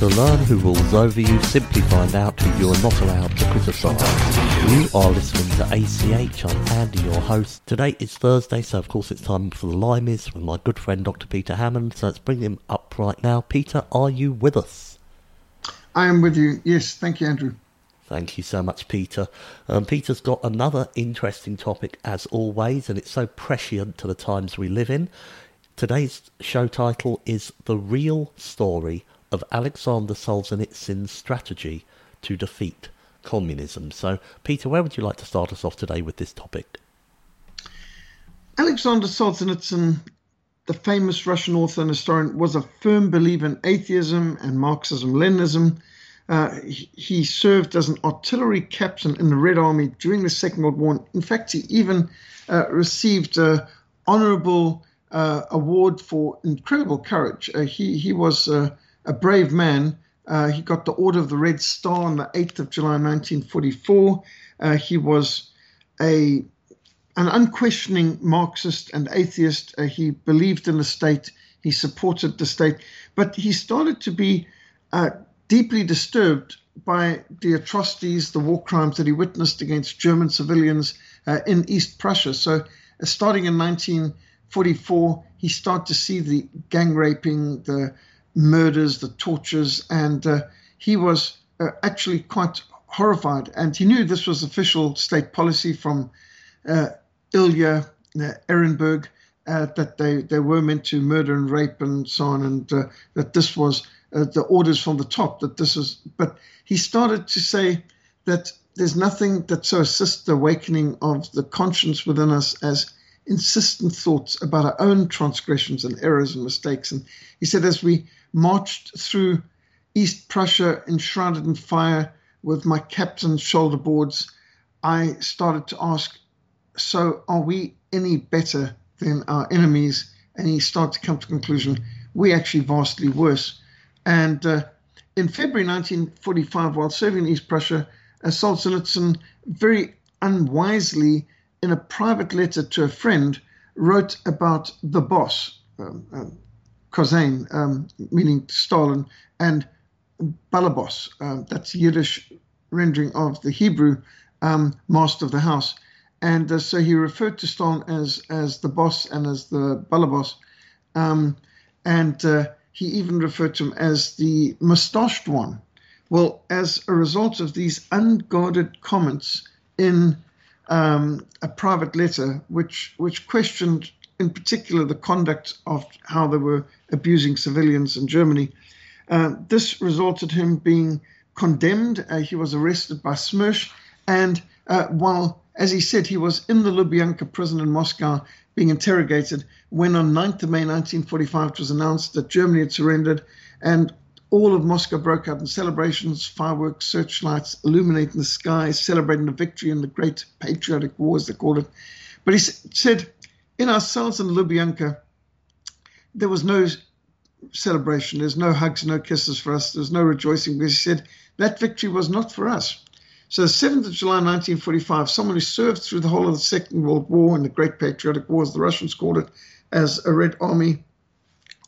To learn who rules over you, simply find out who you are not allowed to criticise. You are listening to ACH. I'm Andy, your host. Today is Thursday, so of course it's time for the Limeys with my good friend Dr. Peter Hammond. So let's bring him up right now. Peter, are you with us? I am with you. Yes, thank you, Andrew. Thank you so much, Peter. Um, Peter's got another interesting topic as always, and it's so prescient to the times we live in. Today's show title is The Real Story of Alexander Solzhenitsyn's strategy to defeat communism. So, Peter, where would you like to start us off today with this topic? Alexander Solzhenitsyn, the famous Russian author and historian, was a firm believer in atheism and Marxism Leninism. Uh, he served as an artillery captain in the Red Army during the Second World War. In fact, he even uh, received an honorable uh, award for incredible courage. Uh, he, he was uh, a brave man. Uh, he got the Order of the Red Star on the 8th of July 1944. Uh, he was a an unquestioning Marxist and atheist. Uh, he believed in the state. He supported the state, but he started to be uh, deeply disturbed by the atrocities, the war crimes that he witnessed against German civilians uh, in East Prussia. So, uh, starting in 1944, he started to see the gang raping, the murders, the tortures, and uh, he was uh, actually quite horrified. And he knew this was official state policy from uh, Ilya uh, Ehrenburg uh, that they, they were meant to murder and rape and so on, and uh, that this was the orders from the top. That this was, but he started to say that there's nothing that so assists the awakening of the conscience within us as insistent thoughts about our own transgressions and errors and mistakes. And he said, as we marched through East Prussia enshrouded in fire with my captain's shoulder boards, I started to ask, so are we any better than our enemies? And he started to come to the conclusion, we're actually vastly worse. And uh, in February 1945, while serving in East Prussia, uh, Solzhenitsyn very unwisely, in a private letter to a friend, wrote about the boss, um, um, Khozyain, um, meaning Stalin, and Balabos, um, that's Yiddish rendering of the Hebrew um, master of the house. And uh, so he referred to Stalin as, as the boss and as the Balabos. Um, and uh, he even referred to him as the mustached one. Well, as a result of these unguarded comments in um, a private letter, which which questioned in particular the conduct of how they were abusing civilians in Germany. Uh, this resulted him being condemned. Uh, he was arrested by Smersh, and uh, while, as he said, he was in the Lubyanka prison in Moscow being interrogated, when on 9th of May 1945 it was announced that Germany had surrendered, and all of Moscow broke out in celebrations, fireworks, searchlights, illuminating the skies, celebrating the victory in the great patriotic war, as they called it. But he said in ourselves in Lubyanka, there was no celebration. There's no hugs, no kisses for us. There's no rejoicing because he said that victory was not for us. So, 7th of July 1945, someone who served through the whole of the Second World War and the Great Patriotic War, as the Russians called it, as a Red Army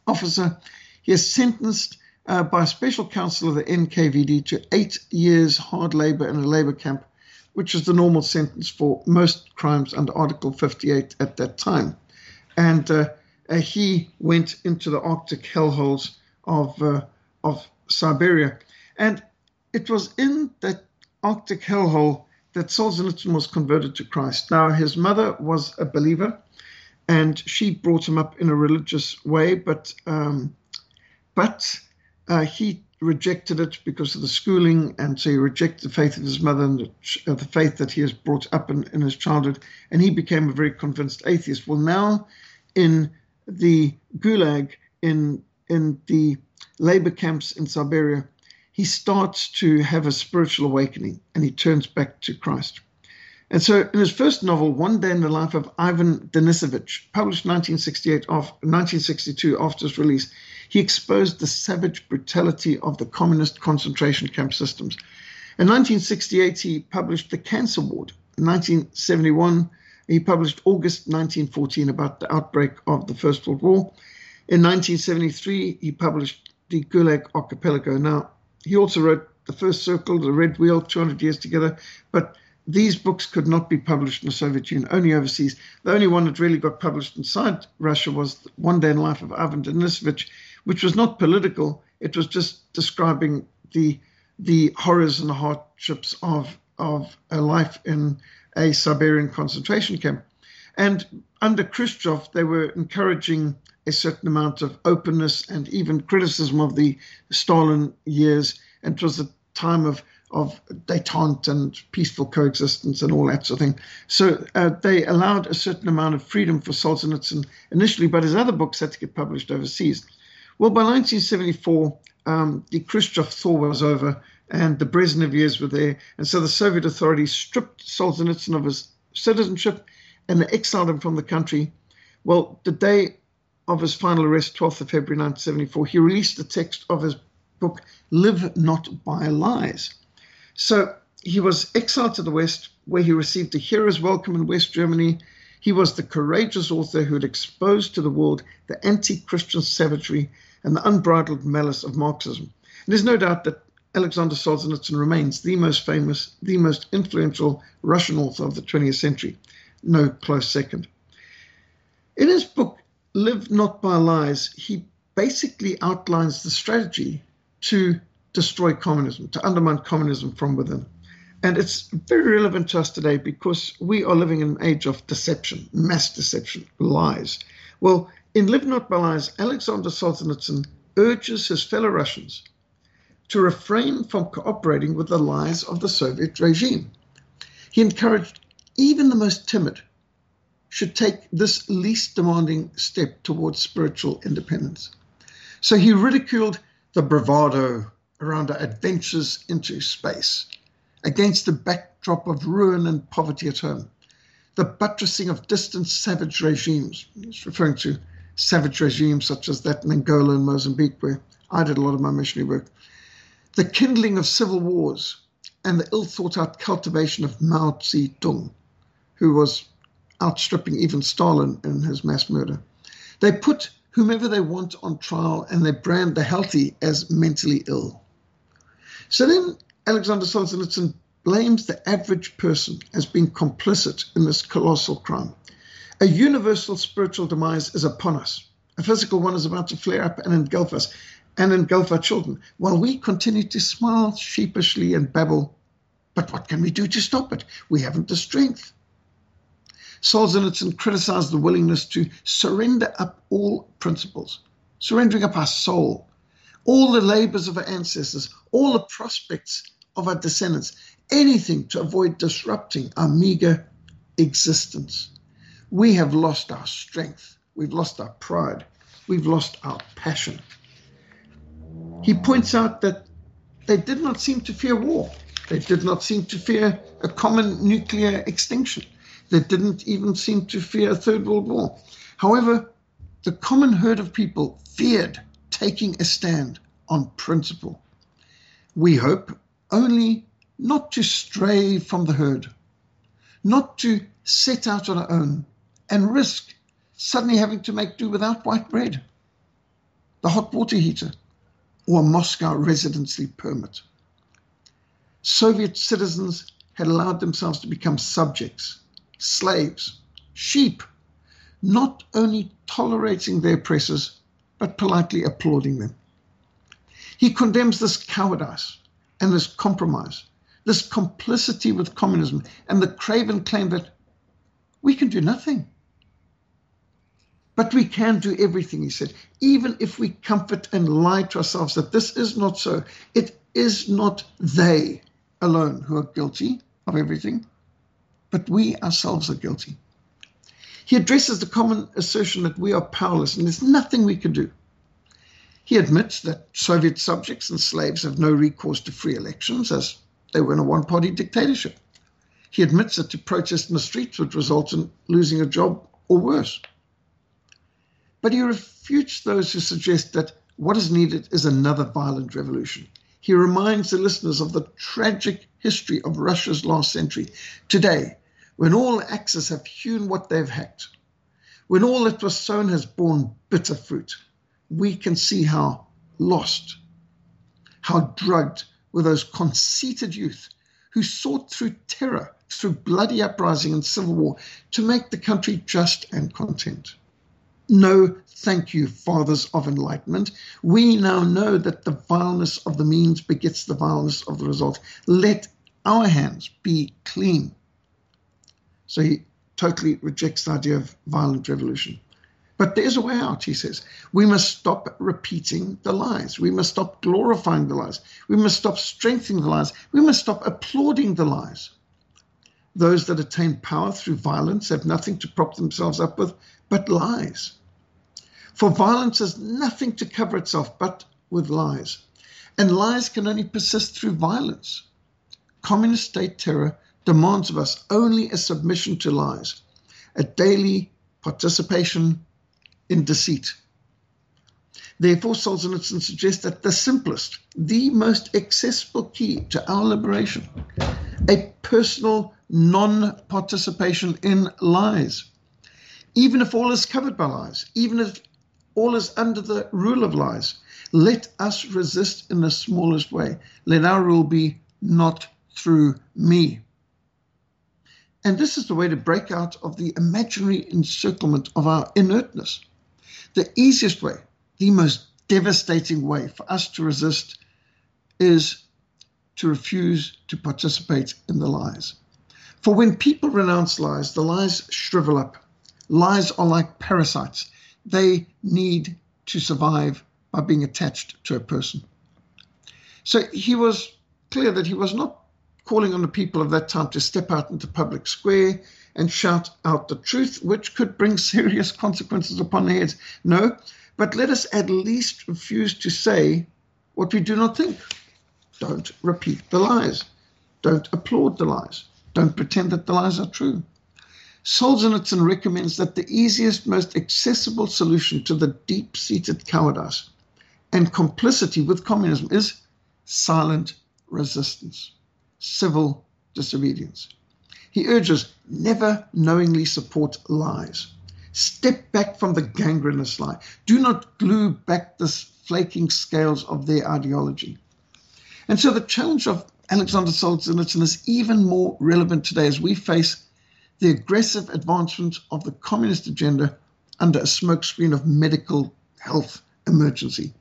officer, he is sentenced uh, by a special council of the NKVD to eight years hard labor in a labor camp, which is the normal sentence for most crimes under Article 58 at that time. And uh, uh, he went into the Arctic hellholes of, uh, of Siberia. And it was in that Arctic hellhole that Solzhenitsyn was converted to Christ. Now, his mother was a believer, and she brought him up in a religious way, but um, but uh, he rejected it because of the schooling, and so he rejected the faith of his mother and the, uh, the faith that he has brought up in, in his childhood, and he became a very convinced atheist. Well, now in the Gulag, in in the labor camps in Siberia, he starts to have a spiritual awakening, and he turns back to Christ. And so, in his first novel, One Day in the Life of Ivan Denisovich, published 1968 off, 1962 after its release, he exposed the savage brutality of the communist concentration camp systems. In 1968, he published The Cancer Ward. In 1971, he published August 1914 about the outbreak of the First World War. In 1973, he published The Gulag Archipelago. Now, he also wrote The First Circle, The Red Wheel, 200 Years Together, but these books could not be published in the Soviet Union, only overseas. The only one that really got published inside Russia was One Day in the Life of Ivan Denisovich, which was not political. It was just describing the the horrors and the hardships of of a life in a Siberian concentration camp. And under Khrushchev, they were encouraging a certain amount of openness and even criticism of the Stalin years. And it was a time of of detente and peaceful coexistence and all that sort of thing. So uh, they allowed a certain amount of freedom for Solzhenitsyn initially, but his other books had to get published overseas. Well, by 1974, um, the Khrushchev thaw was over and the Brezhnev years were there. And so the Soviet authorities stripped Solzhenitsyn of his citizenship and exiled him from the country. Well, the day of his final arrest, 12th of February 1974, he released the text of his book, Live Not by Lies. So he was exiled to the West, where he received a hero's welcome in West Germany. He was the courageous author who had exposed to the world the anti Christian savagery and the unbridled malice of Marxism. And there's no doubt that Alexander Solzhenitsyn remains the most famous, the most influential Russian author of the 20th century. No close second. In his book, Live Not by Lies, he basically outlines the strategy to destroy communism, to undermine communism from within. And it's very relevant to us today because we are living in an age of deception, mass deception, lies. Well, in Live Not by Lies, Alexander Solzhenitsyn urges his fellow Russians to refrain from cooperating with the lies of the Soviet regime. He encouraged even the most timid should take this least demanding step towards spiritual independence. So he ridiculed the bravado around our adventures into space against the backdrop of ruin and poverty at home, the buttressing of distant savage regimes. He's referring to savage regimes such as that in Angola and Mozambique, where I did a lot of my missionary work, the kindling of civil wars, and the ill thought out cultivation of Mao Zedong, who was outstripping even Stalin in his mass murder. They put whomever they want on trial and they brand the healthy as mentally ill. So then Alexander Solzhenitsyn blames the average person as being complicit in this colossal crime. A universal spiritual demise is upon us. A physical one is about to flare up and engulf us and engulf our children, while we continue to smile sheepishly and babble. But what can we do to stop it? We haven't the strength. Solzhenitsyn criticized the willingness to surrender up all principles, surrendering up our soul, all the labors of our ancestors, all the prospects of our descendants, anything to avoid disrupting our meager existence we have lost our strength. We've lost our pride. We've lost our passion. He points out that they did not seem to fear war. They did not seem to fear a common nuclear extinction. They didn't even seem to fear a third world war. However, the common herd of people feared taking a stand on principle. We hope only not to stray from the herd, not to set out on our own, and risk suddenly having to make do without white bread, the hot water heater, or a Moscow residency permit. Soviet citizens had allowed themselves to become subjects, slaves, sheep, not only tolerating their oppressors, but politely applauding them. He condemns this cowardice and this compromise, this complicity with communism, and the craven claim that we can do nothing. But we can do everything, he said, even if we comfort and lie to ourselves that this is not so. It is not they alone who are guilty of everything, but we ourselves are guilty. He addresses the common assertion that we are powerless and there's nothing we can do. He admits that Soviet subjects and slaves have no recourse to free elections as they were in a one party dictatorship. He admits that to protest in the streets would result in losing a job or worse. But he refutes those who suggest that what is needed is another violent revolution. He reminds the listeners of the tragic history of Russia's last century. Today, when all axes have hewn what they've hacked, when all that was sown has borne bitter fruit, we can see how lost, how drugged were those conceited youth who sought through terror, through bloody uprising and civil war, to make the country just and content. No, thank you, fathers of enlightenment. We now know that the vileness of the means begets the vileness of the result. Let our hands be clean. So he totally rejects the idea of violent revolution. But there's a way out, he says. We must stop repeating the lies. We must stop glorifying the lies. We must stop strengthening the lies. We must stop applauding the lies. Those that attain power through violence have nothing to prop themselves up with but lies. For violence has nothing to cover itself but with lies. And lies can only persist through violence. Communist state terror demands of us only a submission to lies, a daily participation in deceit. Therefore, Solzhenitsyn suggests that the simplest, the most accessible key to our liberation, a personal non participation in lies, even if all is covered by lies, even if all is under the rule of lies, let us resist in the smallest way. Let our rule be not through me. And this is the way to break out of the imaginary encirclement of our inertness. The easiest way, the most devastating way for us to resist is to refuse to participate in the lies. For when people renounce lies, the lies shrivel up. Lies are like parasites, they need to survive by being attached to a person. So he was clear that he was not calling on the people of that time to step out into public square and shout out the truth, which could bring serious consequences upon their heads. No, but let us at least refuse to say what we do not think. Don't repeat the lies. Don't applaud the lies. Don't pretend that the lies are true. Solzhenitsyn recommends that the easiest, most accessible solution to the deep seated cowardice and complicity with communism is silent resistance, civil disobedience. He urges never knowingly support lies. Step back from the gangrenous lie. Do not glue back the flaking scales of their ideology. And so the challenge of Alexander Solzhenitsyn is even more relevant today as we face the aggressive advancement of the communist agenda under a smokescreen of medical health emergency.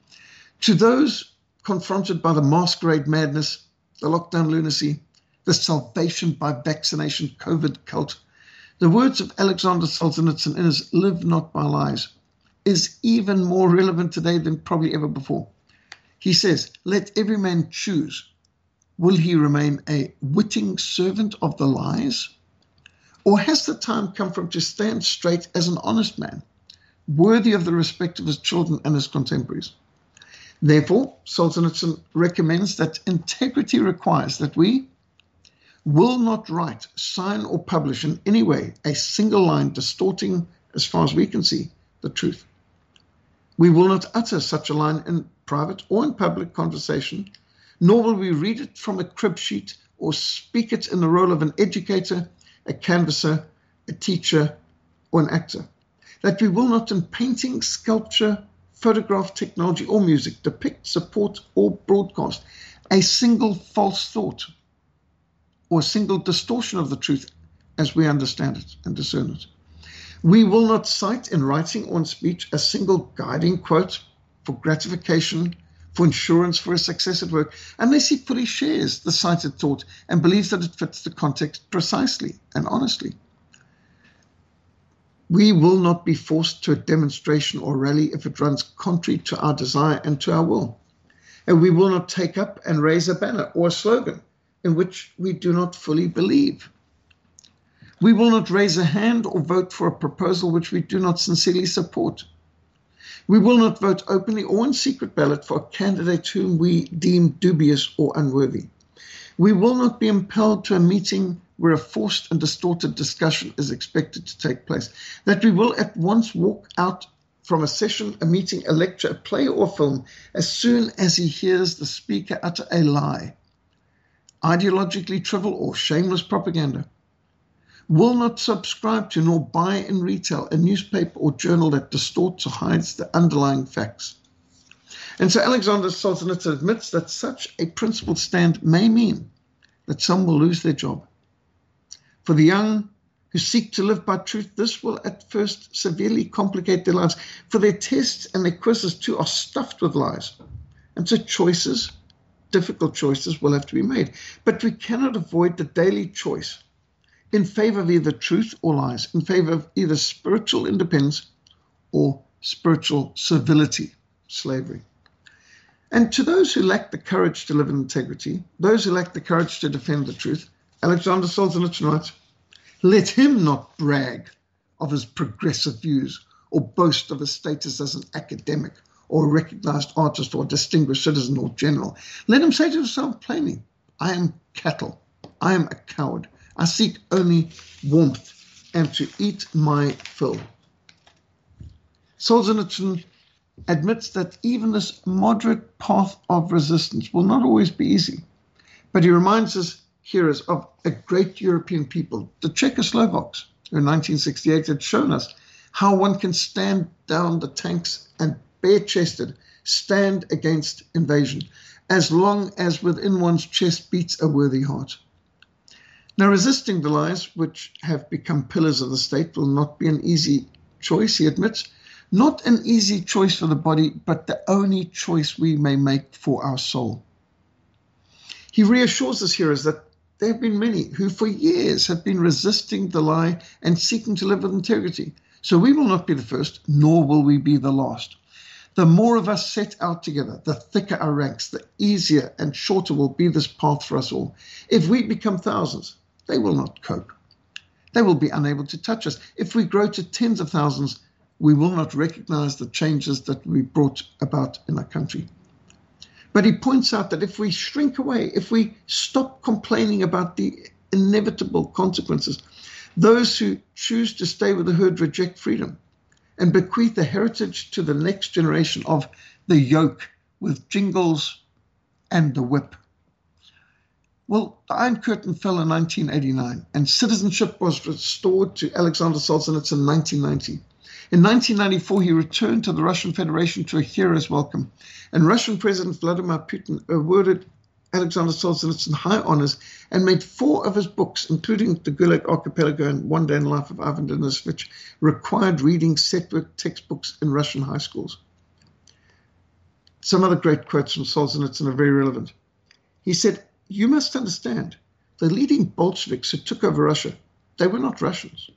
To those confronted by the masquerade madness, the lockdown lunacy, the salvation by vaccination COVID cult. The words of Alexander Solzhenitsyn in his Live Not by Lies is even more relevant today than probably ever before. He says, Let every man choose. Will he remain a witting servant of the lies? Or has the time come for him to stand straight as an honest man, worthy of the respect of his children and his contemporaries? Therefore, Solzhenitsyn recommends that integrity requires that we, will not write, sign, or publish in any way a single line distorting, as far as we can see, the truth. We will not utter such a line in private or in public conversation, nor will we read it from a crib sheet or speak it in the role of an educator, a canvasser, a teacher, or an actor. That we will not in painting, sculpture, photograph, technology, or music depict, support, or broadcast a single false thought or a single distortion of the truth as we understand it and discern it. We will not cite in writing or in speech a single guiding quote for gratification, for insurance for his success at work, unless he fully shares the cited thought and believes that it fits the context precisely and honestly. We will not be forced to a demonstration or rally if it runs contrary to our desire and to our will. And we will not take up and raise a banner or a slogan in which we do not fully believe. We will not raise a hand or vote for a proposal which we do not sincerely support. We will not vote openly or in secret ballot for a candidate whom we deem dubious or unworthy. We will not be impelled to a meeting where a forced and distorted discussion is expected to take place, that we will at once walk out from a session, a meeting, a lecture, a play, or film as soon as he hears the speaker utter a lie, ideologically trivial or shameless propaganda. Will not subscribe to nor buy in retail a newspaper or journal that distorts or hides the underlying facts. And so Alexander Solzhenitsyn admits that such a principled stand may mean that some will lose their job, for the young who seek to live by truth, this will at first severely complicate their lives, for their tests and their quizzes too are stuffed with lies. And so choices, difficult choices, will have to be made. But we cannot avoid the daily choice in favor of either truth or lies, in favor of either spiritual independence or spiritual servility, slavery. And to those who lack the courage to live in integrity, those who lack the courage to defend the truth, Alexander Solzhenitsyn writes, let him not brag of his progressive views or boast of his status as an academic or a recognized artist or a distinguished citizen or general. Let him say to himself plainly, I am cattle. I am a coward. I seek only warmth and to eat my fill. Solzhenitsyn admits that even this moderate path of resistance will not always be easy, but he reminds us heroes of a great European people, the Czechoslovaks, who in 1968 had shown us how one can stand down the tanks and bare chested stand against invasion, as long as within one's chest beats a worthy heart. Now, resisting the lies which have become pillars of the state will not be an easy choice, he admits. Not an easy choice for the body, but the only choice we may make for our soul. He reassures us heroes that there have been many who for years have been resisting the lie and seeking to live with integrity. So we will not be the first, nor will we be the last. The more of us set out together, the thicker our ranks, the easier and shorter will be this path for us all. If we become thousands, they will not cope. They will be unable to touch us. If we grow to tens of thousands, we will not recognize the changes that we brought about in our country. But he points out that if we shrink away, if we stop complaining about the inevitable consequences, those who choose to stay with the herd reject freedom and bequeath the heritage to the next generation of the yoke with jingles and the whip. Well, the Iron Curtain fell in 1989 and citizenship was restored to Alexander Solzhenitsyn in 1990. In 1994, he returned to the Russian Federation to a hero's welcome, and Russian President Vladimir Putin awarded Alexander Solzhenitsyn high honors and made four of his books, including The Gulag Archipelago and One Day in the Life of Ivan Denisovich, required reading work textbooks in Russian high schools. Some other great quotes from Solzhenitsyn are very relevant. He said, You must understand, the leading Bolsheviks who took over Russia, they were not Russians.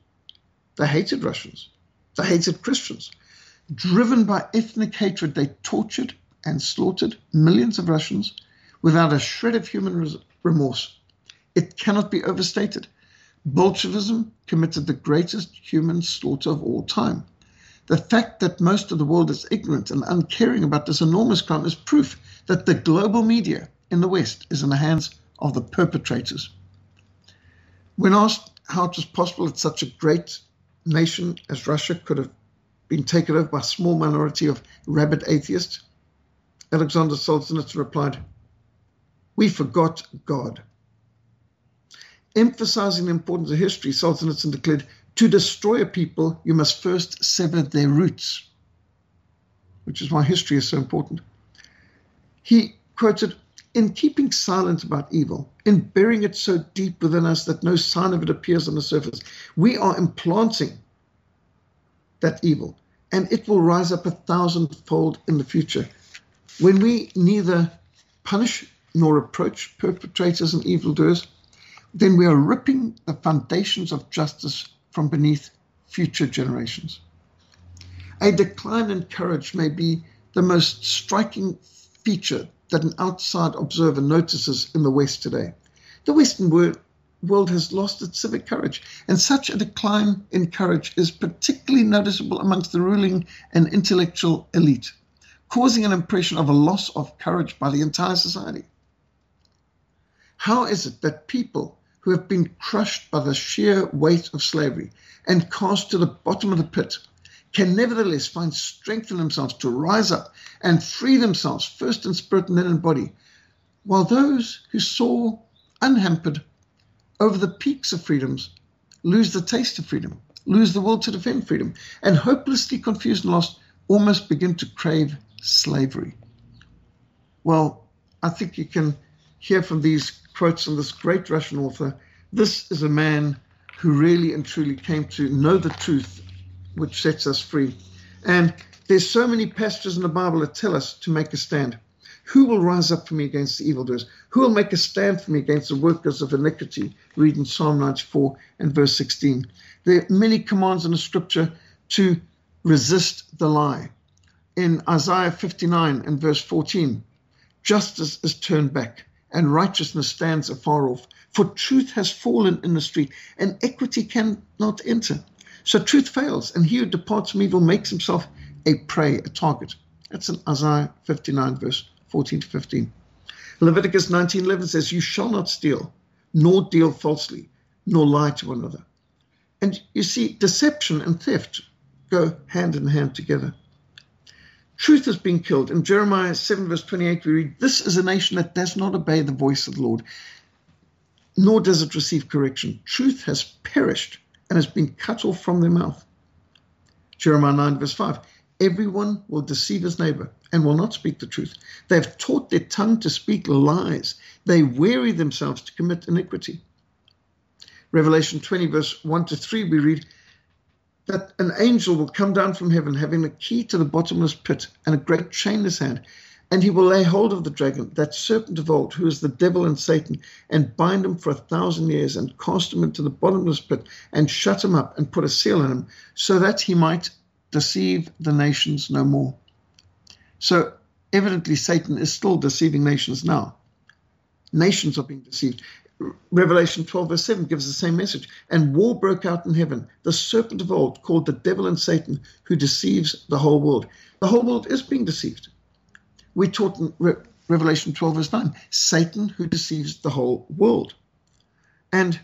They hated Russians. They hated Christians. Driven by ethnic hatred, they tortured and slaughtered millions of Russians without a shred of human remorse. It cannot be overstated. Bolshevism committed the greatest human slaughter of all time. The fact that most of the world is ignorant and uncaring about this enormous crime is proof that the global media in the West is in the hands of the perpetrators. When asked how it was possible that such a great nation as Russia could have been taken over by a small minority of rabid atheists? Alexander Solzhenitsyn replied, We forgot God. Emphasizing the importance of history, Solzhenitsyn declared, To destroy a people, you must first sever their roots. which is why history is so important. He quoted, In keeping silent about evil, in burying it so deep within us that no sign of it appears on the surface, we are implanting that evil, and it will rise up a thousandfold in the future. When we neither punish nor reproach perpetrators and evildoers, then we are ripping the foundations of justice from beneath future generations. A decline in courage may be the most striking feature that an outside observer notices in the West today. The Western world, has lost its civic courage, and such a decline in courage is particularly noticeable amongst the ruling and intellectual elite, causing an impression of a loss of courage by the entire society. How is it that people who have been crushed by the sheer weight of slavery and cast to the bottom of the pit can nevertheless find strength in themselves to rise up and free themselves, first in spirit and then in body, while those who soar unhampered over the peaks of freedoms lose the taste of freedom, lose the will to defend freedom, and hopelessly confused and lost almost begin to crave slavery. Well, I think you can hear from these quotes from this great Russian author. This is a man who really and truly came to know the truth which sets us free. And there's so many passages in the Bible that tell us to make a stand. Who will rise up for me against the evildoers? Who will make a stand for me against the workers of iniquity? Read in Psalm 94 and verse 16. There are many commands in the scripture to resist the lie. In Isaiah 59 and verse 14, justice is turned back and righteousness stands afar off. For truth has fallen in the street, and equity cannot enter. So truth fails, and he who departs from evil makes himself a prey, a target. That's in Isaiah 59, verse 14 to 15. Leviticus 19:11 says, "You shall not steal, nor deal falsely, nor lie to one another." And you see, deception and theft go hand in hand together. Truth has been killed. In Jeremiah 7, verse 28, we read, This is a nation that does not obey the voice of the Lord, nor does it receive correction. Truth has perished and has been cut off from their mouth. Jeremiah 9, verse 5 Everyone will deceive his neighbor and will not speak the truth. They have taught their tongue to speak lies. They weary themselves to commit iniquity. Revelation 20, verse 1 to 3, we read, that an angel will come down from heaven having a key to the bottomless pit and a great chain in his hand. And he will lay hold of the dragon, that serpent of old, who is the devil and Satan, and bind him for a thousand years, and cast him into the bottomless pit, and shut him up, and put a seal on him, so that he might deceive the nations no more. So, evidently, Satan is still deceiving nations now. Nations are being deceived. Revelation 12, verse 7 gives the same message. And war broke out in heaven. The serpent of old, called the devil and Satan, who deceives the whole world. The whole world is being deceived. We taught in Re- Revelation 12, verse 9 Satan who deceives the whole world. And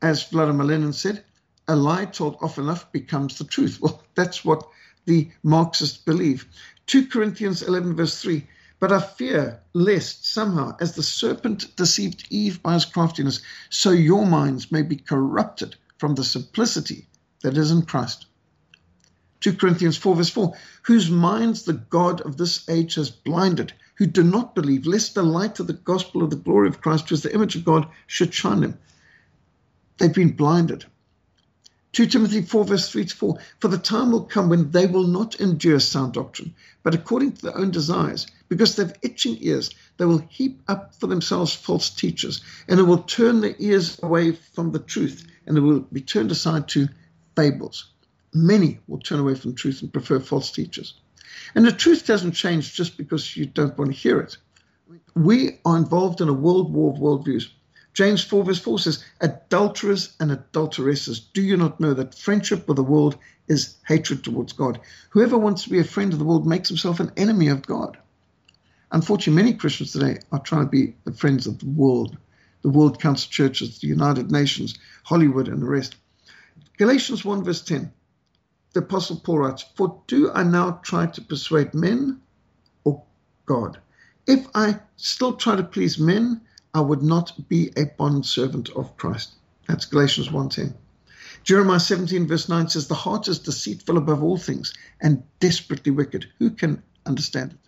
as Vladimir Lenin said, a lie told often enough becomes the truth. Well, that's what the Marxists believe. 2 Corinthians 11, verse 3 but I fear lest somehow, as the serpent deceived Eve by his craftiness, so your minds may be corrupted from the simplicity that is in Christ. 2 Corinthians 4, verse 4 Whose minds the God of this age has blinded, who do not believe, lest the light of the gospel of the glory of Christ, who is the image of God, should shine them. They've been blinded. 2 Timothy 4, verse 3 to 4 For the time will come when they will not endure sound doctrine, but according to their own desires because they've itching ears. They will heap up for themselves false teachers, and it will turn their ears away from the truth, and they will be turned aside to fables. Many will turn away from truth and prefer false teachers. And the truth doesn't change just because you don't want to hear it. We are involved in a world war of worldviews. James 4, verse 4 says, Adulterers and adulteresses, do you not know that friendship with the world is hatred towards God? Whoever wants to be a friend of the world makes himself an enemy of God. Unfortunately, many Christians today are trying to be the friends of the world, the World Council Churches, the United Nations, Hollywood, and the rest. Galatians 1, verse 10, the Apostle Paul writes, For do I now try to persuade men or God? If I still try to please men, I would not be a bond servant of Christ. That's Galatians 1:10. Jeremiah 17, verse 9 says, The heart is deceitful above all things and desperately wicked. Who can understand it?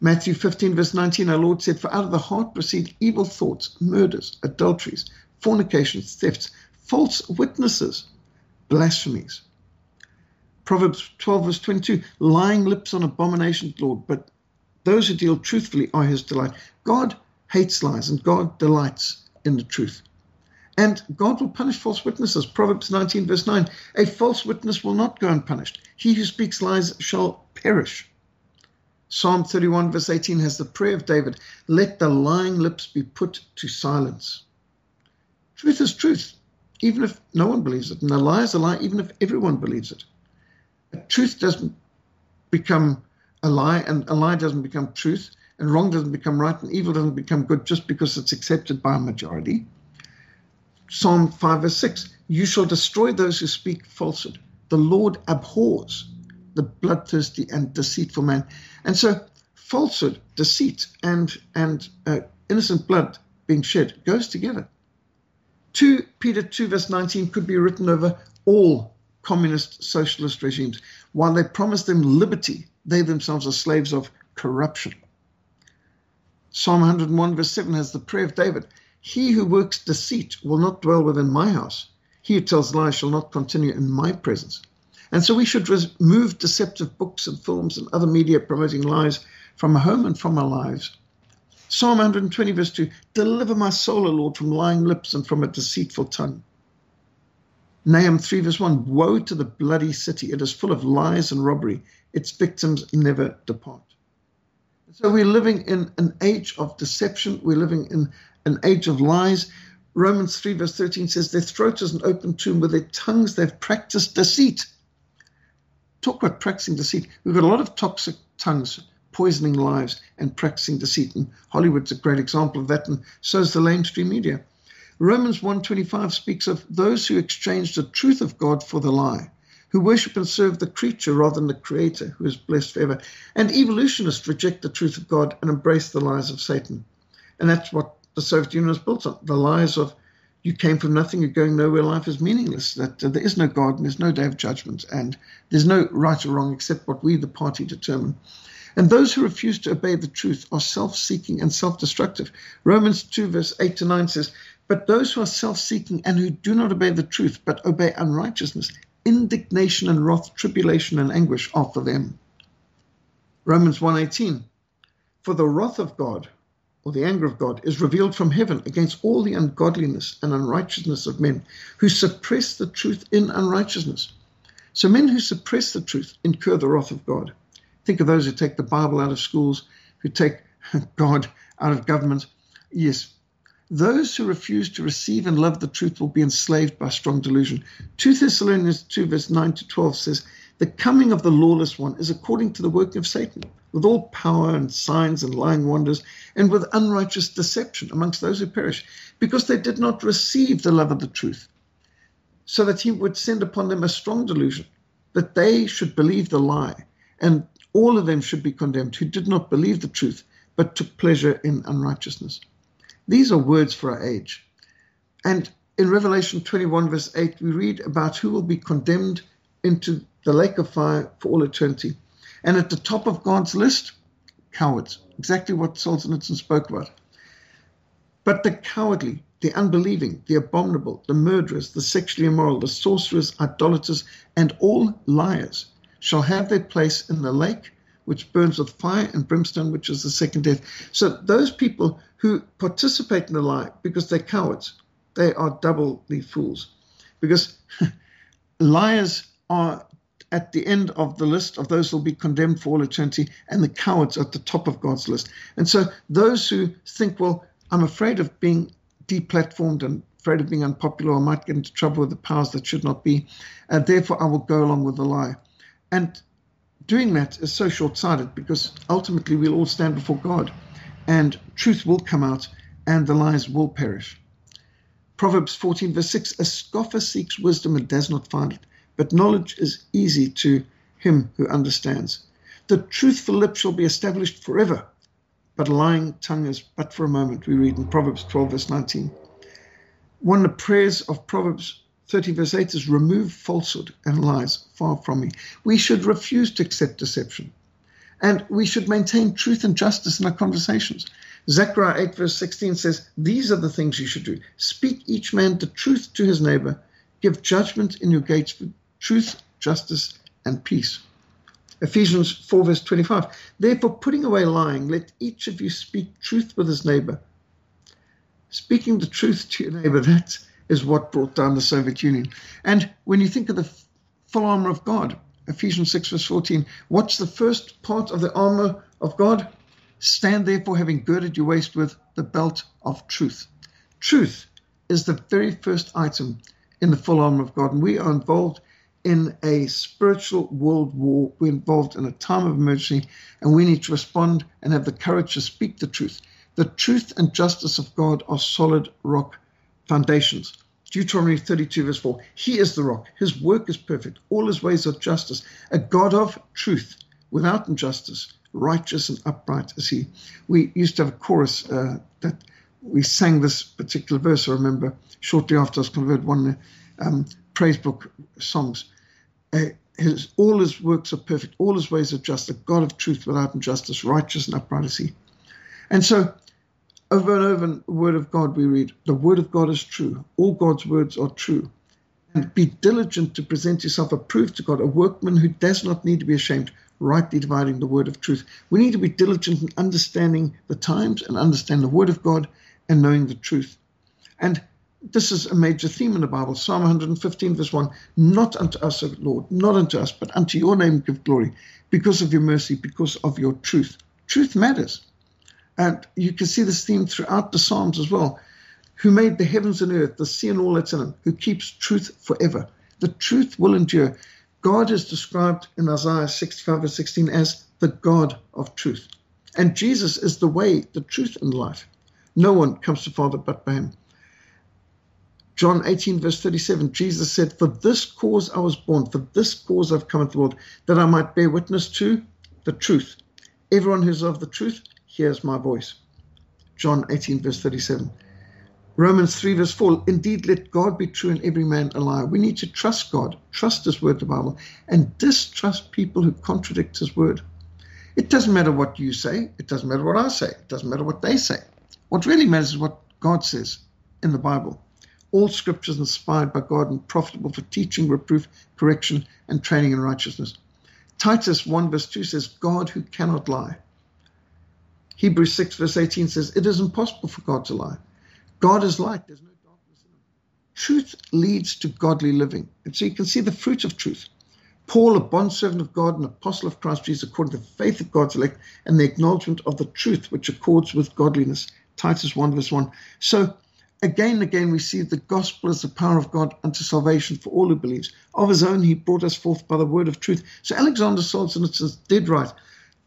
Matthew 15, verse 19, our Lord said, For out of the heart proceed evil thoughts, murders, adulteries, fornications, thefts, false witnesses, blasphemies. Proverbs 12, verse 22, lying lips on abomination, Lord, but those who deal truthfully are his delight. God hates lies and God delights in the truth. And God will punish false witnesses. Proverbs 19, verse 9 A false witness will not go unpunished. He who speaks lies shall perish. Psalm 31, verse 18 has the prayer of David Let the lying lips be put to silence. Truth is truth, even if no one believes it. And a lie is a lie, even if everyone believes it. Truth doesn't become a lie, and a lie doesn't become truth, and wrong doesn't become right, and evil doesn't become good just because it's accepted by a majority. Psalm 5 verse 6 You shall destroy those who speak falsehood. The Lord abhors the bloodthirsty and deceitful man. And so, falsehood, deceit, and, and uh, innocent blood being shed goes together. 2 Peter 2 verse 19 could be written over all communist socialist regimes. While they promise them liberty, they themselves are slaves of corruption. Psalm 101 verse 7 has the prayer of David he who works deceit will not dwell within my house. He who tells lies shall not continue in my presence. And so we should remove deceptive books and films and other media promoting lies from our home and from our lives. Psalm 120, verse 2 Deliver my soul, O Lord, from lying lips and from a deceitful tongue. Nahum 3, verse 1 Woe to the bloody city! It is full of lies and robbery. Its victims never depart. So we're living in an age of deception. We're living in an age of lies. Romans 3, verse 13 says, Their throat is an open tomb, with their tongues they've practiced deceit. Talk about practicing deceit. We've got a lot of toxic tongues poisoning lives and practicing deceit. And Hollywood's a great example of that, and so is the mainstream media. Romans 1.25 speaks of those who exchange the truth of God for the lie, who worship and serve the creature rather than the creator, who is blessed forever. And evolutionists reject the truth of God and embrace the lies of Satan. And that's what the Soviet Union was built on the lies of you came from nothing, you're going nowhere, life is meaningless, that uh, there is no God and there's no day of judgment, and there's no right or wrong except what we, the party, determine. And those who refuse to obey the truth are self seeking and self destructive. Romans 2, verse 8 to 9 says, But those who are self seeking and who do not obey the truth, but obey unrighteousness, indignation and wrath, tribulation and anguish are for them. Romans 1:18 For the wrath of God or the anger of God, is revealed from heaven against all the ungodliness and unrighteousness of men who suppress the truth in unrighteousness. So, men who suppress the truth incur the wrath of God. Think of those who take the Bible out of schools, who take God out of government. Yes, those who refuse to receive and love the truth will be enslaved by strong delusion. 2 Thessalonians 2, verse 9 to 12 says, The coming of the lawless one is according to the working of Satan with all power and signs and lying wonders, and with unrighteous deception amongst those who perish, because they did not receive the love of the truth, so that he would send upon them a strong delusion, that they should believe the lie, and all of them should be condemned who did not believe the truth, but took pleasure in unrighteousness. These are words for our age. And in Revelation 21, verse 8, we read about who will be condemned into the lake of fire for all eternity. And at the top of God's list, cowards. Exactly what Solzhenitsyn spoke about. But the cowardly, the unbelieving, the abominable, the murderers, the sexually immoral, the sorcerers, idolaters, and all liars shall have their place in the lake which burns with fire and brimstone, which is the second death. So those people who participate in the lie because they're cowards, they are doubly fools. Because liars are at the end of the list of those who will be condemned for all eternity, and the cowards at the top of God's list. And so those who think, well, I'm afraid of being deplatformed and afraid of being unpopular, I might get into trouble with the powers that should not be, and therefore I will go along with the lie. And doing that is so short sighted because ultimately we'll all stand before God and truth will come out and the lies will perish. Proverbs 14, verse 6 A scoffer seeks wisdom and does not find it, but knowledge is easy to him who understands. The truthful lip shall be established forever, but a lying tongue is but for a moment, we read in Proverbs 12, verse 19. One of the prayers of Proverbs 30 verse 8 is remove falsehood and lies far from me. We should refuse to accept deception. And we should maintain truth and justice in our conversations. Zechariah 8 verse 16 says, These are the things you should do. Speak each man the truth to his neighbor. Give judgment in your gates for truth, justice, and peace. Ephesians 4 verse 25. Therefore, putting away lying, let each of you speak truth with his neighbor. Speaking the truth to your neighbor, that is what brought down the Soviet Union. And when you think of the full armor of God, Ephesians 6 verse 14, what's the first part of the armor of God? Stand therefore having girded your waist with the belt of truth. Truth is the very first item in the full armor of God. And we are involved in a spiritual world war. We're involved in a time of emergency, and we need to respond and have the courage to speak the truth. The truth and justice of God are solid rock foundations. Deuteronomy 32, verse 4 He is the rock, His work is perfect, all His ways are justice, a God of truth, without injustice, righteous and upright is He. We used to have a chorus uh, that we sang this particular verse, I remember, shortly after I was converted, one um, praise book songs. Uh, his, all his works are perfect, all his ways are just, a God of truth without injustice, righteous and upright is he. And so, over and over in the Word of God, we read, The Word of God is true. All God's words are true. And be diligent to present yourself approved to God, a workman who does not need to be ashamed, rightly dividing the Word of truth. We need to be diligent in understanding the times and understand the Word of God and knowing the truth. And this is a major theme in the Bible. Psalm 115, verse 1 Not unto us, O Lord, not unto us, but unto your name give glory, because of your mercy, because of your truth. Truth matters. And you can see this theme throughout the Psalms as well. Who made the heavens and earth, the sea and all that's in them, who keeps truth forever. The truth will endure. God is described in Isaiah 65 verse 16 as the God of truth. And Jesus is the way, the truth, and life. No one comes to Father but by him. John 18, verse 37, Jesus said, For this cause I was born, for this cause I've come into the world, that I might bear witness to the truth. Everyone who's of the truth hears my voice. John 18, verse 37. Romans 3, verse 4, Indeed, let God be true and every man a liar. We need to trust God, trust His word, the Bible, and distrust people who contradict His word. It doesn't matter what you say, it doesn't matter what I say, it doesn't matter what they say. What really matters is what God says in the Bible. All scriptures inspired by God and profitable for teaching, reproof, correction, and training in righteousness. Titus 1 verse 2 says, God who cannot lie. Hebrews 6 verse 18 says, It is impossible for God to lie. God is light, there's no darkness in him. Truth leads to godly living. And so you can see the fruit of truth. Paul, a bondservant of God and apostle of Christ Jesus, according to the faith of God's elect and the acknowledgement of the truth which accords with godliness. Titus 1 verse 1. So Again and again, we see the gospel as the power of God unto salvation for all who believes. Of his own, he brought us forth by the word of truth. So Alexander Solzhenitsyn did right.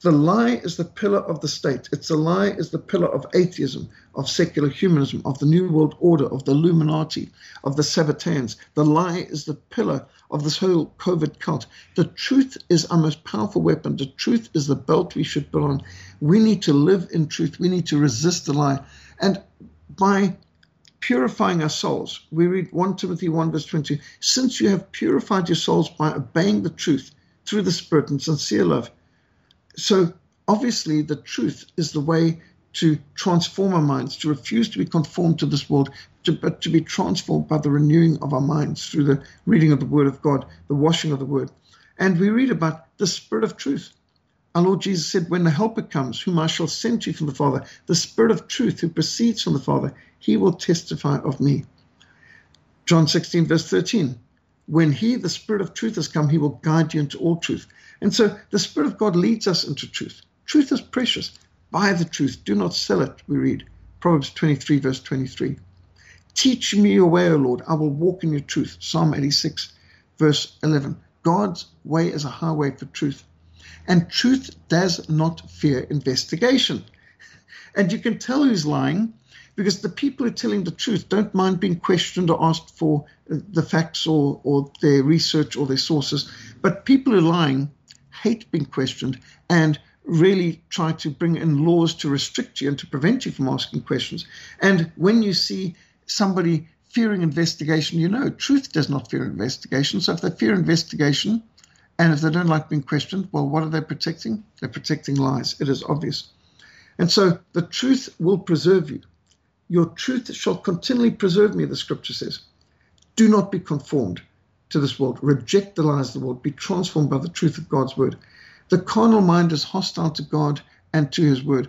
The lie is the pillar of the state. It's a lie is the pillar of atheism, of secular humanism, of the New World Order, of the Illuminati, of the Sabbatarians. The lie is the pillar of this whole COVID cult. The truth is our most powerful weapon. The truth is the belt we should put on. We need to live in truth. We need to resist the lie. And by purifying our souls. We read 1 Timothy 1, verse 20. Since you have purified your souls by obeying the truth through the Spirit and sincere love. So, obviously, the truth is the way to transform our minds, to refuse to be conformed to this world, to, but to be transformed by the renewing of our minds through the reading of the Word of God, the washing of the Word. And we read about the Spirit of truth. Our Lord Jesus said, When the Helper comes, whom I shall send to you from the Father, the Spirit of truth who proceeds from the Father, he will testify of me. John 16, verse 13. When he, the Spirit of truth, has come, he will guide you into all truth. And so the Spirit of God leads us into truth. Truth is precious. Buy the truth. Do not sell it, we read. Proverbs 23, verse 23. Teach me your way, O Lord. I will walk in your truth. Psalm 86, verse 11. God's way is a highway for truth. And truth does not fear investigation. And you can tell who's lying because the people who are telling the truth don't mind being questioned or asked for uh, the facts or, or their research or their sources. But people who are lying hate being questioned and really try to bring in laws to restrict you and to prevent you from asking questions. And when you see somebody fearing investigation, you know, truth does not fear investigation. So if they fear investigation and if they don't like being questioned, well, what are they protecting? They're protecting lies. It is obvious. And so the truth will preserve you. Your truth shall continually preserve me, the scripture says. Do not be conformed to this world. Reject the lies of the world. Be transformed by the truth of God's word. The carnal mind is hostile to God and to his word.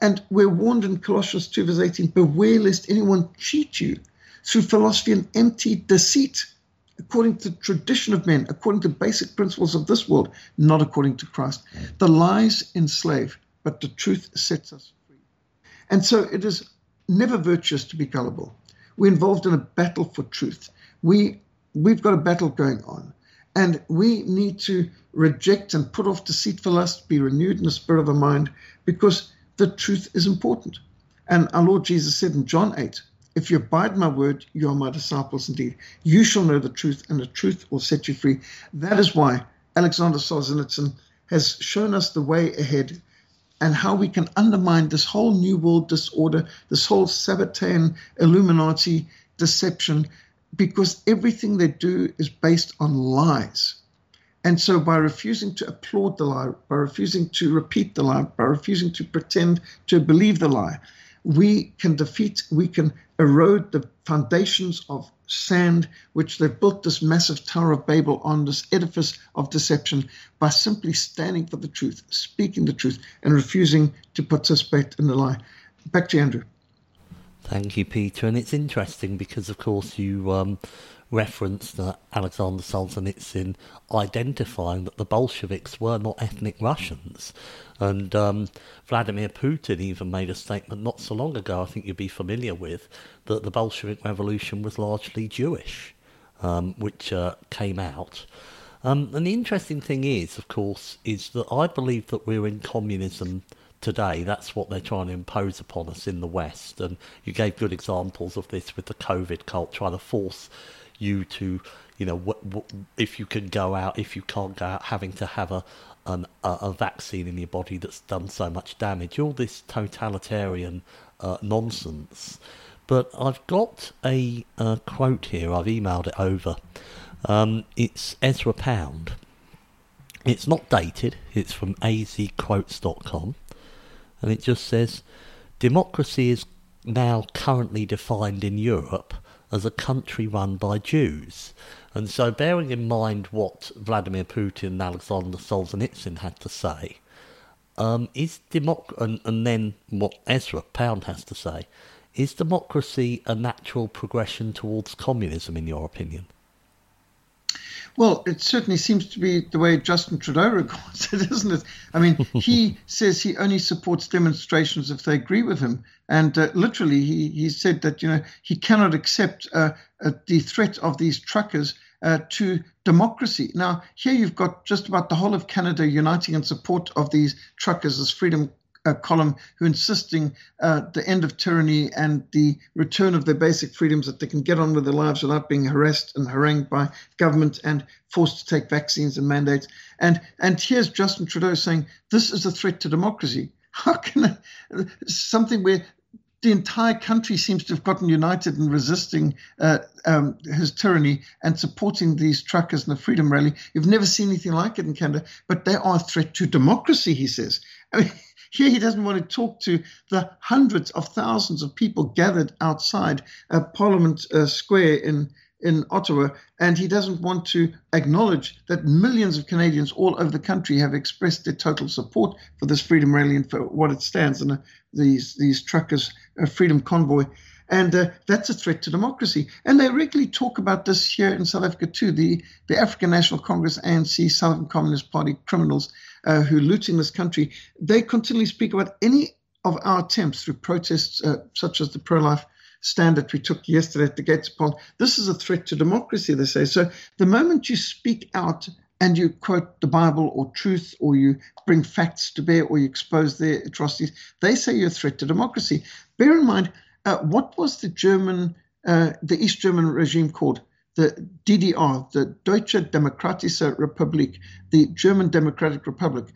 And we're warned in Colossians 2, verse 18 beware lest anyone cheat you through philosophy and empty deceit, according to the tradition of men, according to basic principles of this world, not according to Christ. The lies enslave, but the truth sets us free. And so it is never virtuous to be gullible. We're involved in a battle for truth. We we've got a battle going on. And we need to reject and put off deceitful lust, be renewed in the spirit of our mind, because the truth is important. And our Lord Jesus said in John 8, If you abide my word, you are my disciples indeed. You shall know the truth, and the truth will set you free. That is why Alexander Solzhenitsyn has shown us the way ahead and how we can undermine this whole New World disorder, this whole Sabbatean Illuminati deception, because everything they do is based on lies. And so, by refusing to applaud the lie, by refusing to repeat the lie, by refusing to pretend to believe the lie, we can defeat, we can erode the foundations of sand which they've built this massive Tower of Babel on, this edifice of deception, by simply standing for the truth, speaking the truth, and refusing to participate in the lie. Back to Andrew. Thank you, Peter. And it's interesting because, of course, you um, referenced uh, Alexander Solzhenitsyn identifying that the Bolsheviks were not ethnic Russians. And um, Vladimir Putin even made a statement not so long ago, I think you'd be familiar with, that the Bolshevik Revolution was largely Jewish, um, which uh, came out. Um, and the interesting thing is, of course, is that I believe that we're in communism today. That's what they're trying to impose upon us in the West. And you gave good examples of this with the COVID cult, trying to force you to, you know, w- w- if you can go out, if you can't go out, having to have a, an, a, a vaccine in your body that's done so much damage. All this totalitarian uh, nonsense. But I've got a, quote here. I've emailed it over. Um, it's Ezra Pound. It's not dated. It's from azquotes.com. And it just says, democracy is now currently defined in Europe as a country run by Jews. And so, bearing in mind what Vladimir Putin and Alexander Solzhenitsyn had to say, um, is democ- and, and then what Ezra Pound has to say, is democracy a natural progression towards communism, in your opinion? Well, it certainly seems to be the way Justin Trudeau regards it, isn't it? I mean, he says he only supports demonstrations if they agree with him. And uh, literally, he, he said that, you know, he cannot accept uh, uh, the threat of these truckers uh, to democracy. Now, here you've got just about the whole of Canada uniting in support of these truckers as freedom uh, column who insisting uh, the end of tyranny and the return of their basic freedoms that they can get on with their lives without being harassed and harangued by government and forced to take vaccines and mandates. And and here's Justin Trudeau saying this is a threat to democracy. How can I, something where the entire country seems to have gotten united in resisting uh, um, his tyranny and supporting these truckers in the Freedom Rally. You've never seen anything like it in Canada, but they are a threat to democracy, he says. I mean, here he doesn't want to talk to the hundreds of thousands of people gathered outside uh, Parliament uh, Square in in Ottawa, and he doesn't want to acknowledge that millions of Canadians all over the country have expressed their total support for this freedom rally and for what it stands and uh, these these truckers' uh, freedom convoy. And uh, that's a threat to democracy. And they regularly talk about this here in South Africa too. The the African National Congress, ANC, Southern Communist Party criminals uh, who are looting this country, they continually speak about any of our attempts through protests uh, such as the pro-life stand that we took yesterday at the Gates Parliament. This is a threat to democracy, they say. So the moment you speak out and you quote the Bible or truth, or you bring facts to bear, or you expose their atrocities, they say you're a threat to democracy. Bear in mind, uh, what was the German, uh, the East German regime called? The DDR, the Deutsche Demokratische Republik, the German Democratic Republic.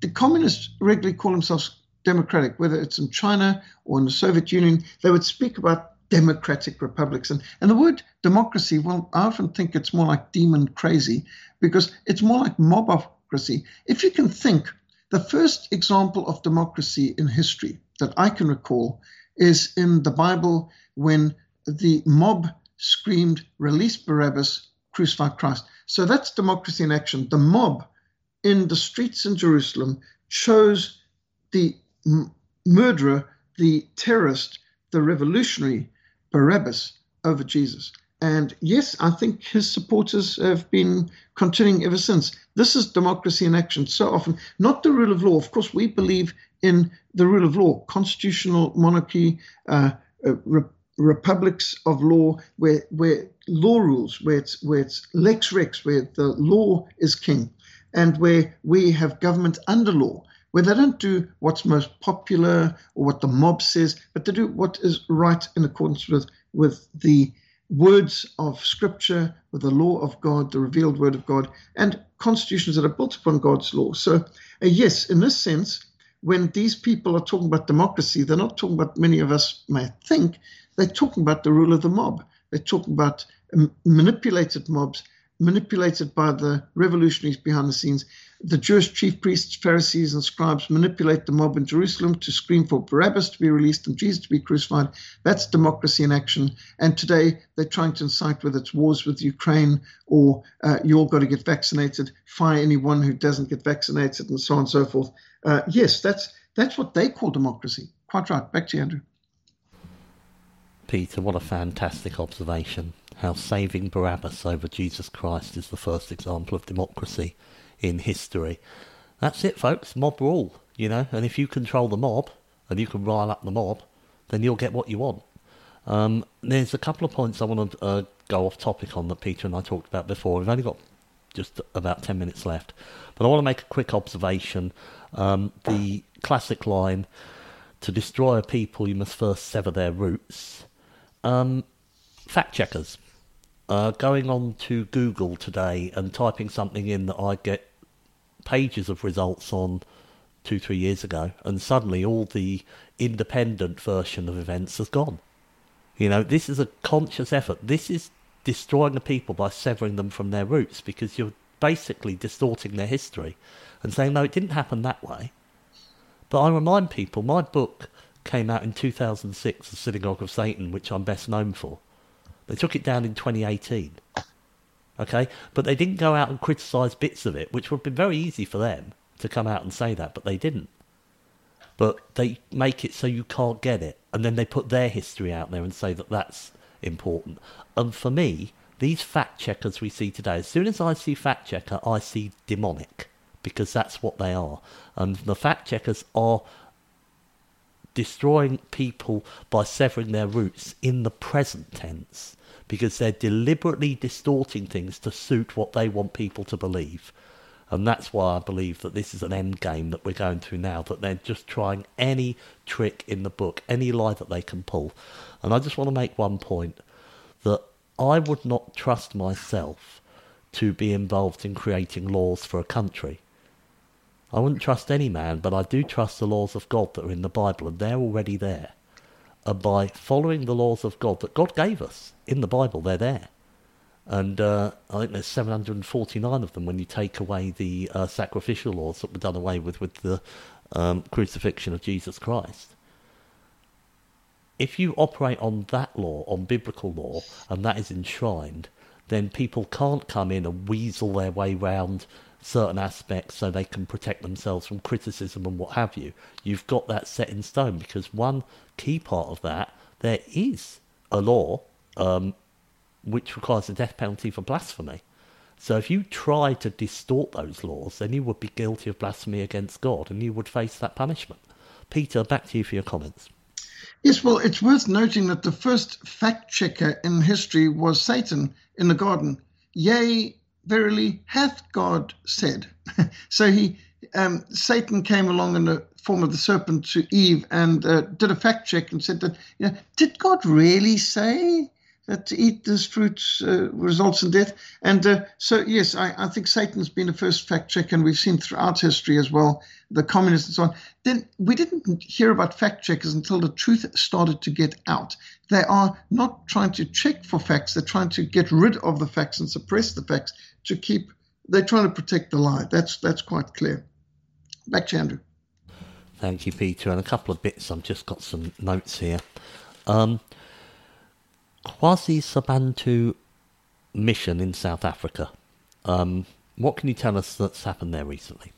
The communists regularly call themselves democratic, whether it's in China or in the Soviet Union. They would speak about democratic republics. And, and the word democracy, well, I often think it's more like demon crazy because it's more like mobocracy. If you can think, the first example of democracy in history that I can recall is in the Bible when the mob screamed, Release Barabbas, crucify Christ. So that's democracy in action. The mob in the streets in Jerusalem chose the m- murderer, the terrorist, the revolutionary Barabbas over Jesus. And yes, I think his supporters have been continuing ever since. This is democracy in action so often, not the rule of law. Of course, we believe in the rule of law, constitutional monarchy, uh, uh, republics of law, where where law rules, where it's where it's lex rex, where the law is king, and where we have government under law, where they don't do what's most popular or what the mob says, but they do what is right in accordance with with the words of Scripture, with the law of God, the revealed Word of God, and constitutions that are built upon God's law. So, uh, yes, in this sense, when these people are talking about democracy, they're not talking about many of us may think, they're talking about the rule of the mob. They're talking about um, manipulated mobs, manipulated by the revolutionaries behind the scenes. The Jewish chief priests, Pharisees, and scribes manipulate the mob in Jerusalem to scream for Barabbas to be released and Jesus to be crucified. That's democracy in action. And today they're trying to incite whether it's wars with Ukraine or uh, you all got to get vaccinated, fire anyone who doesn't get vaccinated, and so on and so forth. Uh, yes, that's that's what they call democracy. Quite right. Back to you, Andrew. Peter, what a fantastic observation. How saving Barabbas over Jesus Christ is the first example of democracy in history. That's it, folks. Mob rule, you know. And if you control the mob and you can rile up the mob, then you'll get what you want. Um, there's a couple of points I want to uh, go off topic on that Peter and I talked about before. We've only got just about 10 minutes left. But I want to make a quick observation. Um, the classic line to destroy a people, you must first sever their roots. Um, fact checkers. Uh, going on to Google today and typing something in that I get pages of results on two, three years ago, and suddenly all the independent version of events has gone. You know, this is a conscious effort. This is destroying the people by severing them from their roots because you're basically distorting their history and saying, no, it didn't happen that way. But I remind people, my book came out in 2006, The Synagogue of Satan, which I'm best known for. They took it down in 2018. Okay? But they didn't go out and criticise bits of it, which would have been very easy for them to come out and say that, but they didn't. But they make it so you can't get it. And then they put their history out there and say that that's important. And for me, these fact checkers we see today, as soon as I see fact checker, I see demonic because that's what they are. And the fact checkers are destroying people by severing their roots in the present tense because they're deliberately distorting things to suit what they want people to believe. And that's why I believe that this is an end game that we're going through now, that they're just trying any trick in the book, any lie that they can pull. And I just want to make one point that I would not trust myself to be involved in creating laws for a country. I wouldn't trust any man, but I do trust the laws of God that are in the Bible, and they're already there. And by following the laws of God that God gave us in the Bible, they're there. And uh, I think there's 749 of them when you take away the uh, sacrificial laws that were done away with with the um, crucifixion of Jesus Christ. If you operate on that law, on biblical law, and that is enshrined, then people can't come in and weasel their way round certain aspects so they can protect themselves from criticism and what have you. You've got that set in stone because one key part of that, there is a law um, which requires a death penalty for blasphemy. So if you try to distort those laws, then you would be guilty of blasphemy against God and you would face that punishment. Peter, back to you for your comments. Yes, well, it's worth noting that the first fact checker in history was Satan in the garden. Yea, verily hath God said. so he, um, Satan came along in the form of the serpent to Eve and uh, did a fact check and said that, you know, did God really say that to eat this fruit uh, results in death. And uh, so, yes, I, I, think Satan's been the first fact check, and we've seen throughout history as well, the communists and so on. Then we didn't hear about fact checkers until the truth started to get out. They are not trying to check for facts, they're trying to get rid of the facts and suppress the facts to keep, they're trying to protect the lie. That's, that's quite clear. Back to Andrew. Thank you, Peter. And a couple of bits, I've just got some notes here. Um, KwaSizabantu mission in South Africa. Um, what can you tell us that's happened there recently?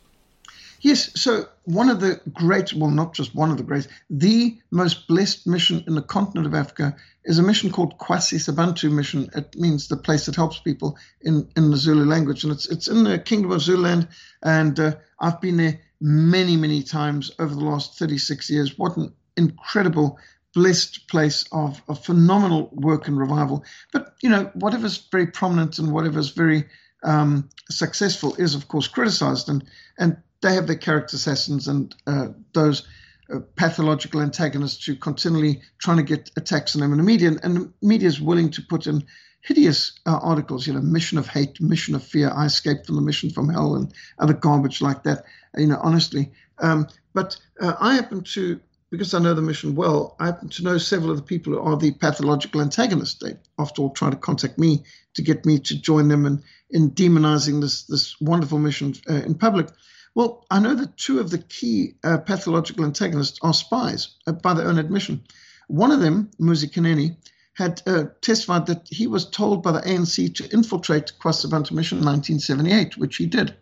Yes, so one of the great, well, not just one of the great, the most blessed mission in the continent of Africa is a mission called KwaSizabantu mission. It means the place that helps people in, in the Zulu language. And it's, it's in the Kingdom of Zululand. And uh, I've been there many, many times over the last 36 years. What an incredible blessed place of, of phenomenal work and revival. But, you know, whatever's very prominent and whatever's very um, successful is, of course, criticized. And, and they have their character assassins and uh, those uh, pathological antagonists who continually trying to get attacks on them in the media. And, the media is willing to put in hideous uh, articles, you know, mission of hate, mission of fear, I escaped from the mission from hell, and other garbage like that, you know, honestly. Um, but uh, I happen to because I know the mission well, I happen to know several of the people who are the pathological antagonists. They, after all, try to contact me to get me to join them in, in demonizing this, this wonderful mission uh, in public. Well, I know that two of the key uh, pathological antagonists are spies uh, by their own admission. One of them, Muzi Kaneni, had uh, testified that he was told by the ANC to infiltrate KwaSizabantu mission in 1978, which he did.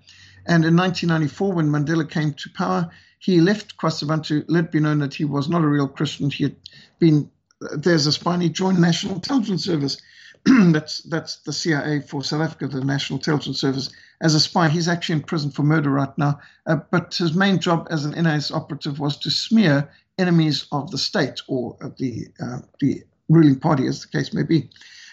And in 1994, when Mandela came to power, he left KwaSizabantu, let be known that he was not a real Christian. He had been there's a spy. And he joined National Intelligence Service. that's that's the CIA for South Africa, the National Intelligence Service. As a spy, he's actually in prison for murder right now. Uh, but his main job as an NIS operative was to smear enemies of the state or the uh, the ruling party, as the case may be.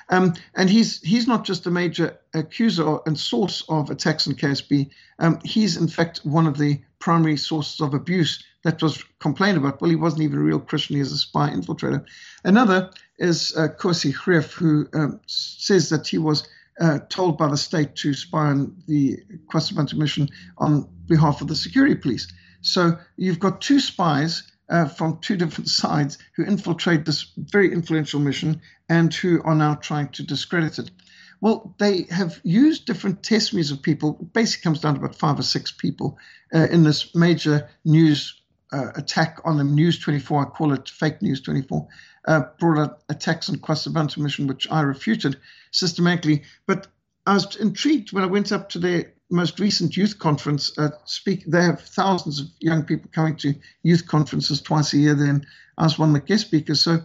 Um, and he's he's not just a major accuser and source of attacks on KSB. Um, he's in fact one of the primary sources of abuse that was complained about. Well, he wasn't even a real Christian; he was a spy infiltrator. Another is uh, Kosi Greef, who um, says that he was uh, told by the state to spy on the KwaZulu mission on behalf of the security police. So you've got two spies uh, from two different sides who infiltrate this very influential mission and who are now trying to discredit it. Well, they have used different testimonies of people. Basically, comes down to about five or six people uh, in this major news uh, attack on the News 24. I call it fake News 24. Uh, brought out attacks on KwaSizabantu mission, which I refuted systematically. But I was intrigued when I went up to their most recent youth conference. Uh, speak, they have thousands of young people coming to youth conferences twice a year. Then I was one of the guest speakers. So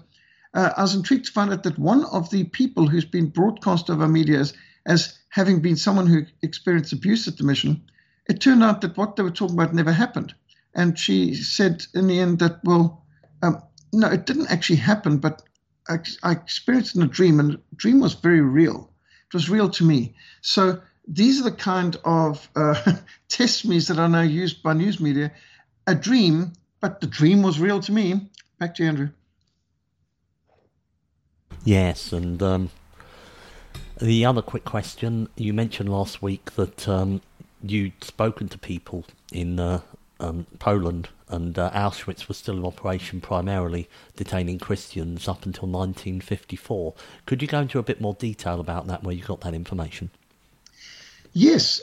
uh, I was intrigued to find out that one of the people who's been broadcast over media as, as having been someone who experienced abuse at the mission, it turned out that what they were talking about never happened. And she said in the end that, well, um, no, it didn't actually happen, but I, I experienced in a dream, and the dream was very real. It was real to me. So these are the kind of uh, testimonies that are now used by news media. A dream, but the dream was real to me. Back to you, Andrew. Yes, and um, the other quick question you mentioned last week that um, you'd spoken to people in uh, um, Poland and uh, Auschwitz was still in operation, primarily detaining Christians up until 1954. Could you go into a bit more detail about that, where you got that information? Yes.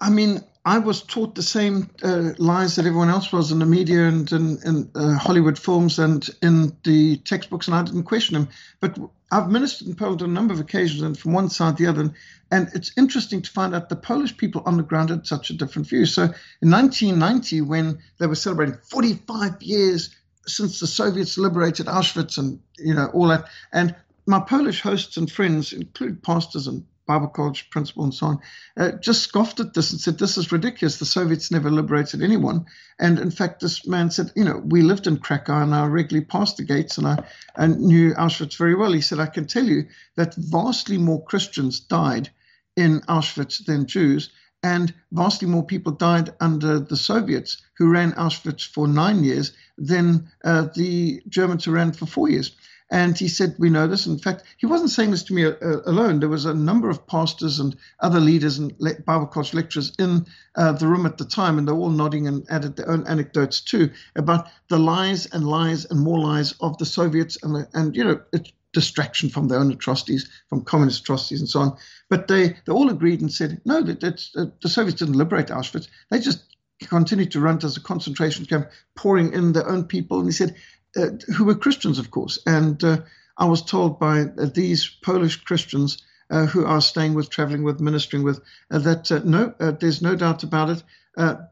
I mean, I was taught the same uh, lies that everyone else was in the media and in, in uh, Hollywood films and in the textbooks, and I didn't question them. But I've ministered in Poland on a number of occasions, and from one side to the other. And it's interesting to find out the Polish people on the ground had such a different view. So in 1990, when they were celebrating 45 years since the Soviets liberated Auschwitz and you know all that, and my Polish hosts and friends, include pastors and Bible college principal and so on, uh, just scoffed at this and said, This is ridiculous. The Soviets never liberated anyone. And in fact, this man said, You know, we lived in Krakow and I regularly passed the gates and I, I knew Auschwitz very well. He said, I can tell you that vastly more Christians died in Auschwitz than Jews. And vastly more people died under the Soviets, who ran Auschwitz for nine years, than uh, the Germans who ran for four years. And he said, We know this. In fact, he wasn't saying this to me uh, alone. There was a number of pastors and other leaders and Bible college lecturers in uh, the room at the time, and they're all nodding and added their own anecdotes too about the lies and lies and more lies of the Soviets and, the, and you know, it's distraction from their own atrocities, from communist atrocities and so on. But they, they all agreed and said, no, that, uh, the Soviets didn't liberate Auschwitz. They just continued to run it as a concentration camp, pouring in their own people. And he said, uh, who were Christians, of course. And uh, I was told by uh, these Polish Christians uh, who are staying with, traveling with, ministering with, uh, that uh, no, there's no doubt about it.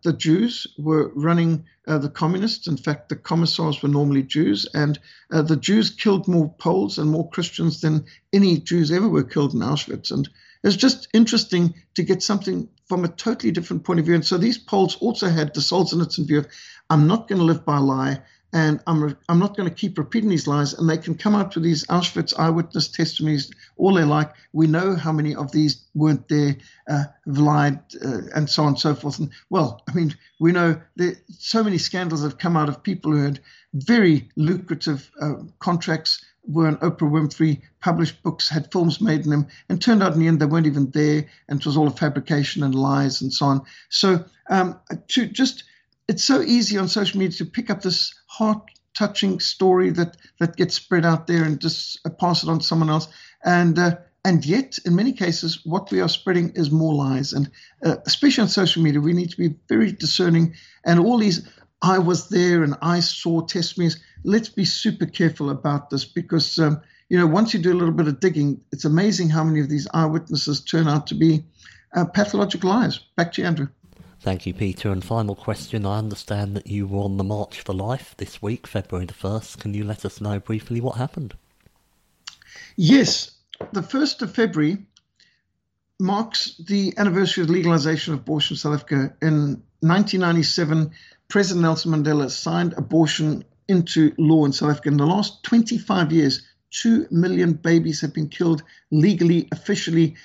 the Jews were running the communists. In fact, the commissars were normally Jews, and the Jews killed more Poles and more Christians than any Jews ever were killed in Auschwitz. And it's just interesting to get something from a totally different point of view. And so these Poles also had the Solzhenitsyn view of, I'm not going to live by a lie and I'm, I'm not going to keep repeating these lies. And they can come out with these Auschwitz eyewitness testimonies all they like. We know how many of these weren't there, uh, lied, uh, and so on and so forth. And well, I mean, we know there so many scandals have come out of people who had very lucrative uh, contracts. Were on Oprah Winfrey, published books, had films made in them, and turned out in the end they weren't even there, and it was all a fabrication and lies and so on. So um, to just it's so easy on social media to pick up this heart touching story that that gets spread out there and just uh, pass it on to someone else. And uh, and yet in many cases what we are spreading is more lies. And uh, especially on social media we need to be very discerning. And all these i was there and i saw testimonies let's be super careful about this because um, you know once you do a little bit of digging it's amazing how many of these eyewitnesses turn out to be uh, pathological lies back to you andrew Thank you, Peter. And final question. I understand that you were on the March for Life this week, February the 1st. Can you let us know briefly what happened? Yes. The 1st of February marks the anniversary of the legalization of abortion in South Africa. In 1997, President Nelson Mandela signed abortion into law in South Africa. In the last 25 years, 2 million babies have been killed legally, officially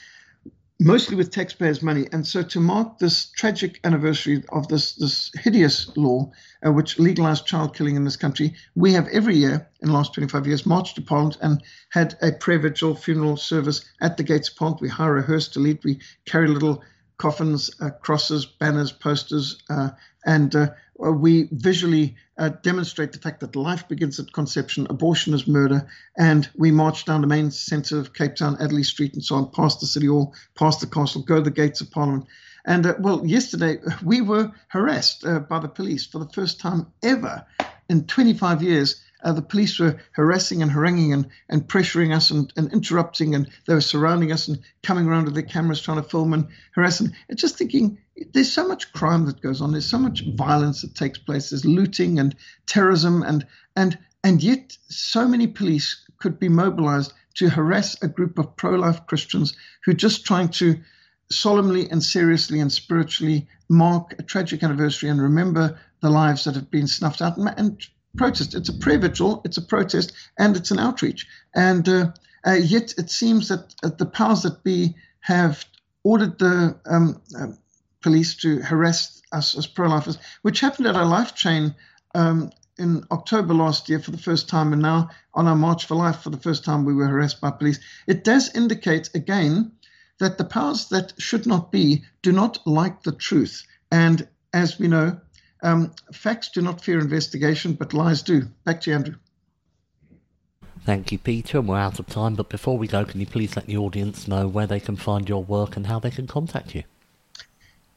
mostly with taxpayers' money. And so, to mark this tragic anniversary of this this hideous law, uh, which legalized child killing in this country, we have every year in the last 25 years marched to Parliament and had a prayer vigil funeral service at the gates of Parliament. We hire a hearse to lead. We carry little coffins, uh, crosses, banners, posters, uh, and uh, we visually uh, demonstrate the fact that life begins at conception, abortion is murder, and we march down the main centre of Cape Town, Adderley Street, and so on, past the City Hall, past the castle, go to the gates of Parliament. And uh, well, yesterday we were harassed uh, by the police for the first time ever in 25 years uh, the police were harassing and haranguing and, and pressuring us and, and interrupting, and they were surrounding us and coming around with their cameras trying to film and harassing. And just thinking, there's so much crime that goes on. There's so much violence that takes place. There's looting and terrorism, and and and yet so many police could be mobilized to harass a group of pro-life Christians who are just trying to solemnly and seriously and spiritually mark a tragic anniversary and remember the lives that have been snuffed out and, and protest. It's a prayer vigil, it's a protest, and it's an outreach. And uh, uh, yet it seems that uh, the powers that be have ordered the um, uh, police to harass us as pro-lifers, which happened at our life chain um, in October last year for the first time, and now on our March for Life for the first time we were harassed by police. It does indicate again that the powers that should not be do not like the truth. And as we know, um, facts do not fear investigation, but lies do. Back to you, Andrew. Thank you, Peter. And we're out of time, but before we go, can you please let the audience know where they can find your work and how they can contact you?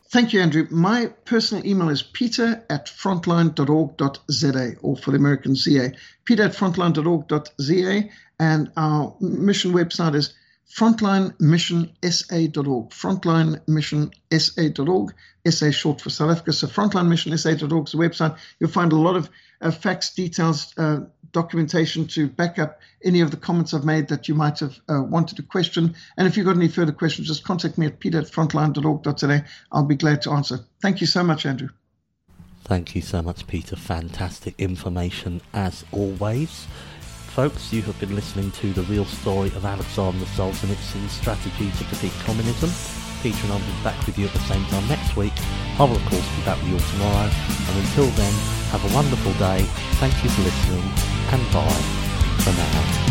Thank you, Andrew. My personal email is peter at frontline.org.za, or for the American ZA, peter at frontline.org.za, and our mission website is frontlinemissionsa.org, frontlinemissionsa.org, SA short for South Africa. So frontlinemissionsa.org is the website. You'll find a lot of uh, facts, details, uh, documentation to back up any of the comments I've made that you might have uh, wanted to question. And if you've got any further questions, just contact me at peter at frontline.org.za. I'll be glad to answer. Thank you so much, Andrew. Thank you so much, Peter. Fantastic information as always folks. You have been listening to the real story of Alexander Solzhenitsyn's strategy to defeat communism. Peter and I will be back with you at the same time next week. I will, of course, be back with you all tomorrow. And until then, have a wonderful day. Thank you for listening, and bye for now.